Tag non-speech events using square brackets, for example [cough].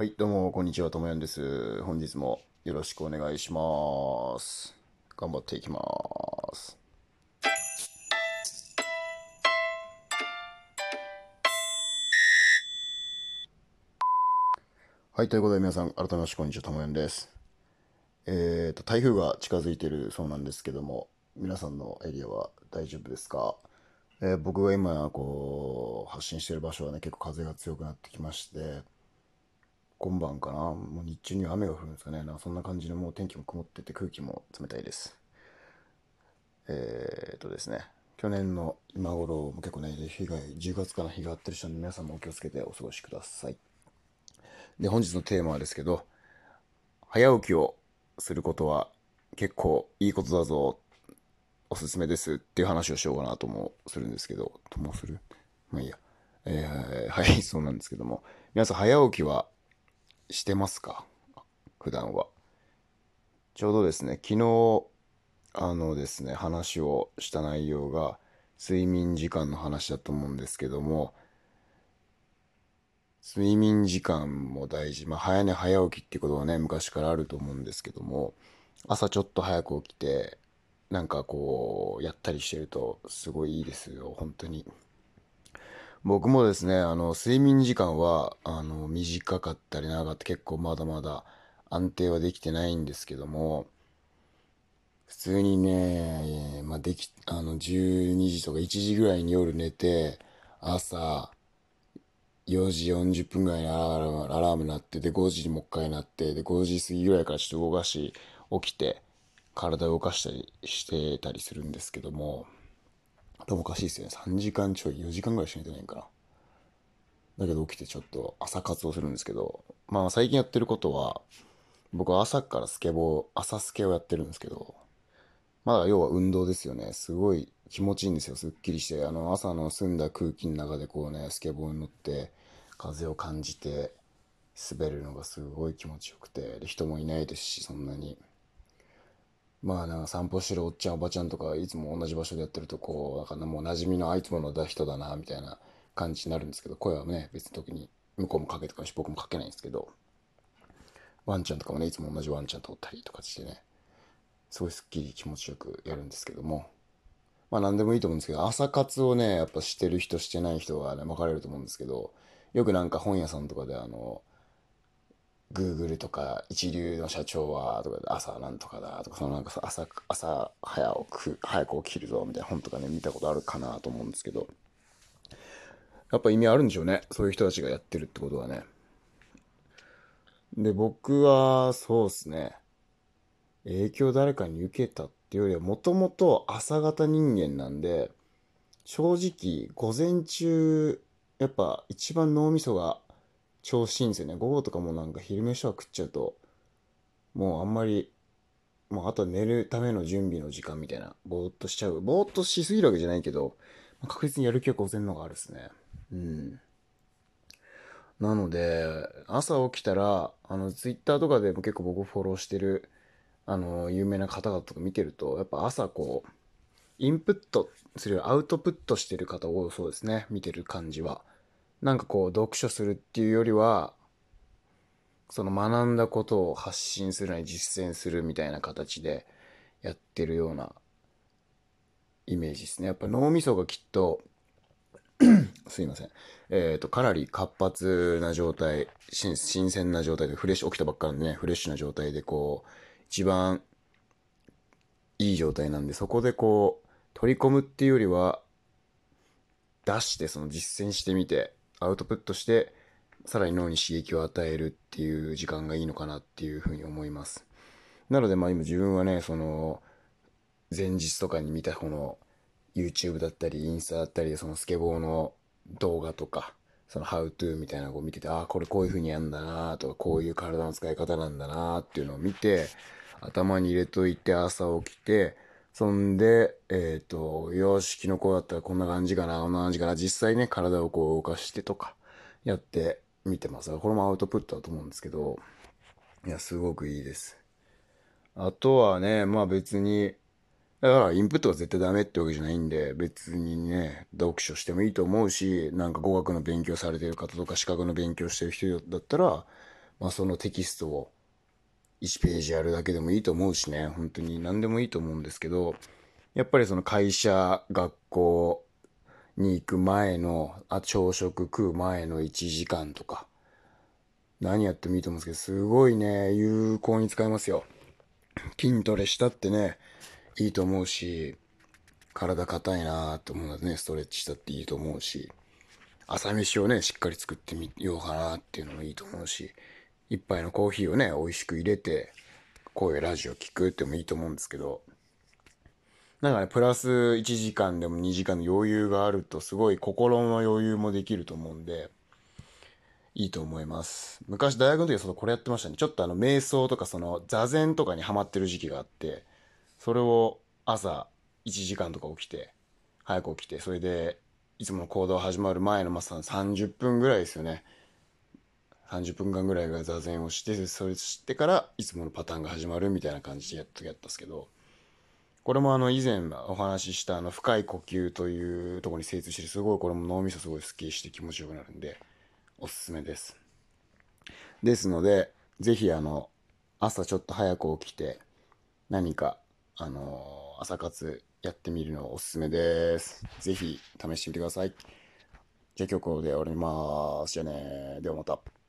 はい、どうも、こんにちは、ともやんです。本日もよろしくお願いします。頑張っていきます。はい、ということで皆さん、改めましてこんにちは、ともやんです。えーと、台風が近づいているそうなんですけども、皆さんのエリアは大丈夫ですか？えー僕が今、こう、発信している場所はね、結構風が強くなってきまして、今晩かな。もう日中には雨が降るんですかね。なんかそんな感じでもう天気も曇ってて空気も冷たいです。えー、っとですね。去年の今頃も結構ね被害10月から日があってる人なんで皆さんもお気をつけてお過ごしください。で本日のテーマはですけど早起きをすることは結構いいことだぞおすすめですっていう話をしようかなともするんですけど。ともする？まあいいや。えー、はいそうなんですけども。皆さん早起きはしてますか？普段は。ちょうどですね、昨日、あのですね、話をした内容が、睡眠時間の話だと思うんですけども、睡眠時間も大事。まあ、早寝早起きってことはね、昔からあると思うんですけども、朝ちょっと早く起きて、なんかこう、やったりしてると、すごいいいですよ、本当に。僕もですね、あの、睡眠時間は、あの、短かったり長かった結構まだまだ安定はできてないんですけども、普通にね、まあ、でき、あの、12時とか1時ぐらいに夜寝て、朝、4時40分ぐらいにアラーム、アラーム鳴って、で、5時にもう一回鳴って、で、5時過ぎぐらいからちょっと動かし、起きて、体を動かしたりしてたりするんですけども、でもおかしいですよね。3時間ちょい、4時間ぐらいしか寝てないんかな。だけど起きてちょっと朝活をするんですけど、まあ最近やってることは、僕は朝からスケボー、朝スケをやってるんですけど、まだ要は運動ですよね。すごい気持ちいいんですよ。すっきりして。あの朝の澄んだ空気の中でこうね、スケボーに乗って、風を感じて、滑るのがすごい気持ちよくて、で人もいないですし、そんなに。まあなんか散歩してるおっちゃんおばちゃんとかいつも同じ場所でやってるとこうなんかもう馴染みのあいつもの人だなみたいな感じになるんですけど声はね別に特に向こうもかけてくるし僕もかけないんですけどワンちゃんとかもねいつも同じワンちゃんとおったりとかしてねすごいすっきり気持ちよくやるんですけどもまあ何でもいいと思うんですけど朝活をねやっぱしてる人してない人がね分かれると思うんですけどよくなんか本屋さんとかであの Google とか一流の社長はとか朝なんとかだとかそのなんかさ朝朝早く早く起きるぞみたいな本とかね見たことあるかなと思うんですけどやっぱ意味あるんでしょうねそういう人たちがやってるってことはね。で僕はそうですね。影響誰かに受けたっていうよりはもともと朝型人間なんで正直午前中やっぱ一番脳みそが調子いいんですよね。午後とかもなんか昼飯とか食っちゃうと、もうあんまり、もうあと寝るための準備の時間みたいな、ぼーっとしちゃう。ぼーっとしすぎるわけじゃないけど、ま確実にやる気は午前のがあるですね。うん。なので、朝起きたら、あの、ツイッターとかでも結構僕フォローしてる、あの、有名な方々とか見てると、やっぱ朝こう、インプットするアウトプットしてる方多そうですね。見てる感じは。なんかこう読書するっていうよりはその学んだことを発信するなり実践するみたいな形でやってるようなイメージですね。やっぱ脳みそがきっと [clears throat] すいません。えっ、とかなり活発な状態新新鮮な状態でフレッシュ起きたばっかりでねフレッシュな状態でこう一番いい状態なんでそこでこう取り込むっていうよりは出してその実践してみてアウトプットしてさらに脳に刺激を与えるっていう時間がいいのかなっていうふうに思います。なのでまあ今自分はねその前日とかに見たこの YouTube だったりインスタだったりそのスケボーの動画とかその How to みたいなのを見ててああこれこういうふうにやるんだなとかこういう体の使い方なんだなっていうのを見て頭に入れといて朝起きてそんで、えっ、と、よし、キノコだったらこんな感じかな、こんな感じかな、実際ね、体をこう動かしてとか、やってみてます。これもアウトプットだと思うんですけど、いや、すごくいいです。あとはね、まあ別に、だからインプットが絶対ダメってわけじゃないんで、別にね、読書してもいいと思うし、なんか語学の勉強されてる方とか資格の勉強してる人だったら、まあそのテキストを1ページやるだけでもいいと思うしね、本当に何でもいいと思うんですけど、やっぱりその会社、学校に行く前の、あ、朝食食う前の1時間とか、何やってもいいと思うんですけど、すごいね、有効に使えますよ。筋トレしたってね、いいと思うし、体硬いなーって思うのでね、ストレッチしたっていいと思うし、朝飯をね、しっかり作ってみようかなっていうのもいいと思うし、一杯のコーヒーをね、美味しく入れて、声、ラジオ聞くってもいいと思うんですけど、なんかね、プラス1時間でも2時間の余裕があると、すごい心の余裕もできると思うんで、いいと思います。昔大学の時はそのこれやってましたね。ちょっとあの瞑想とかその座禅とかにハマってる時期があって、それを朝1時間とか起きて、早く起きて、それでいつもの行動始まる前のまさに30分ぐらいですよね。30分間ぐらいが座禅をして、それしてからいつものパターンが始まるみたいな感じでやったやったんですけど、これもあの以前お話ししたあの深い呼吸というところに精通してすごいこれも脳みそすごいスッキリして気持ちよくなるんで、おすすめです。ですので、ぜひあの、朝ちょっと早く起きて、何か、あの朝活やってみるのおすすめです。ぜひ試してみてください。じゃあ今日これで終わります。じゃあね。ではまた。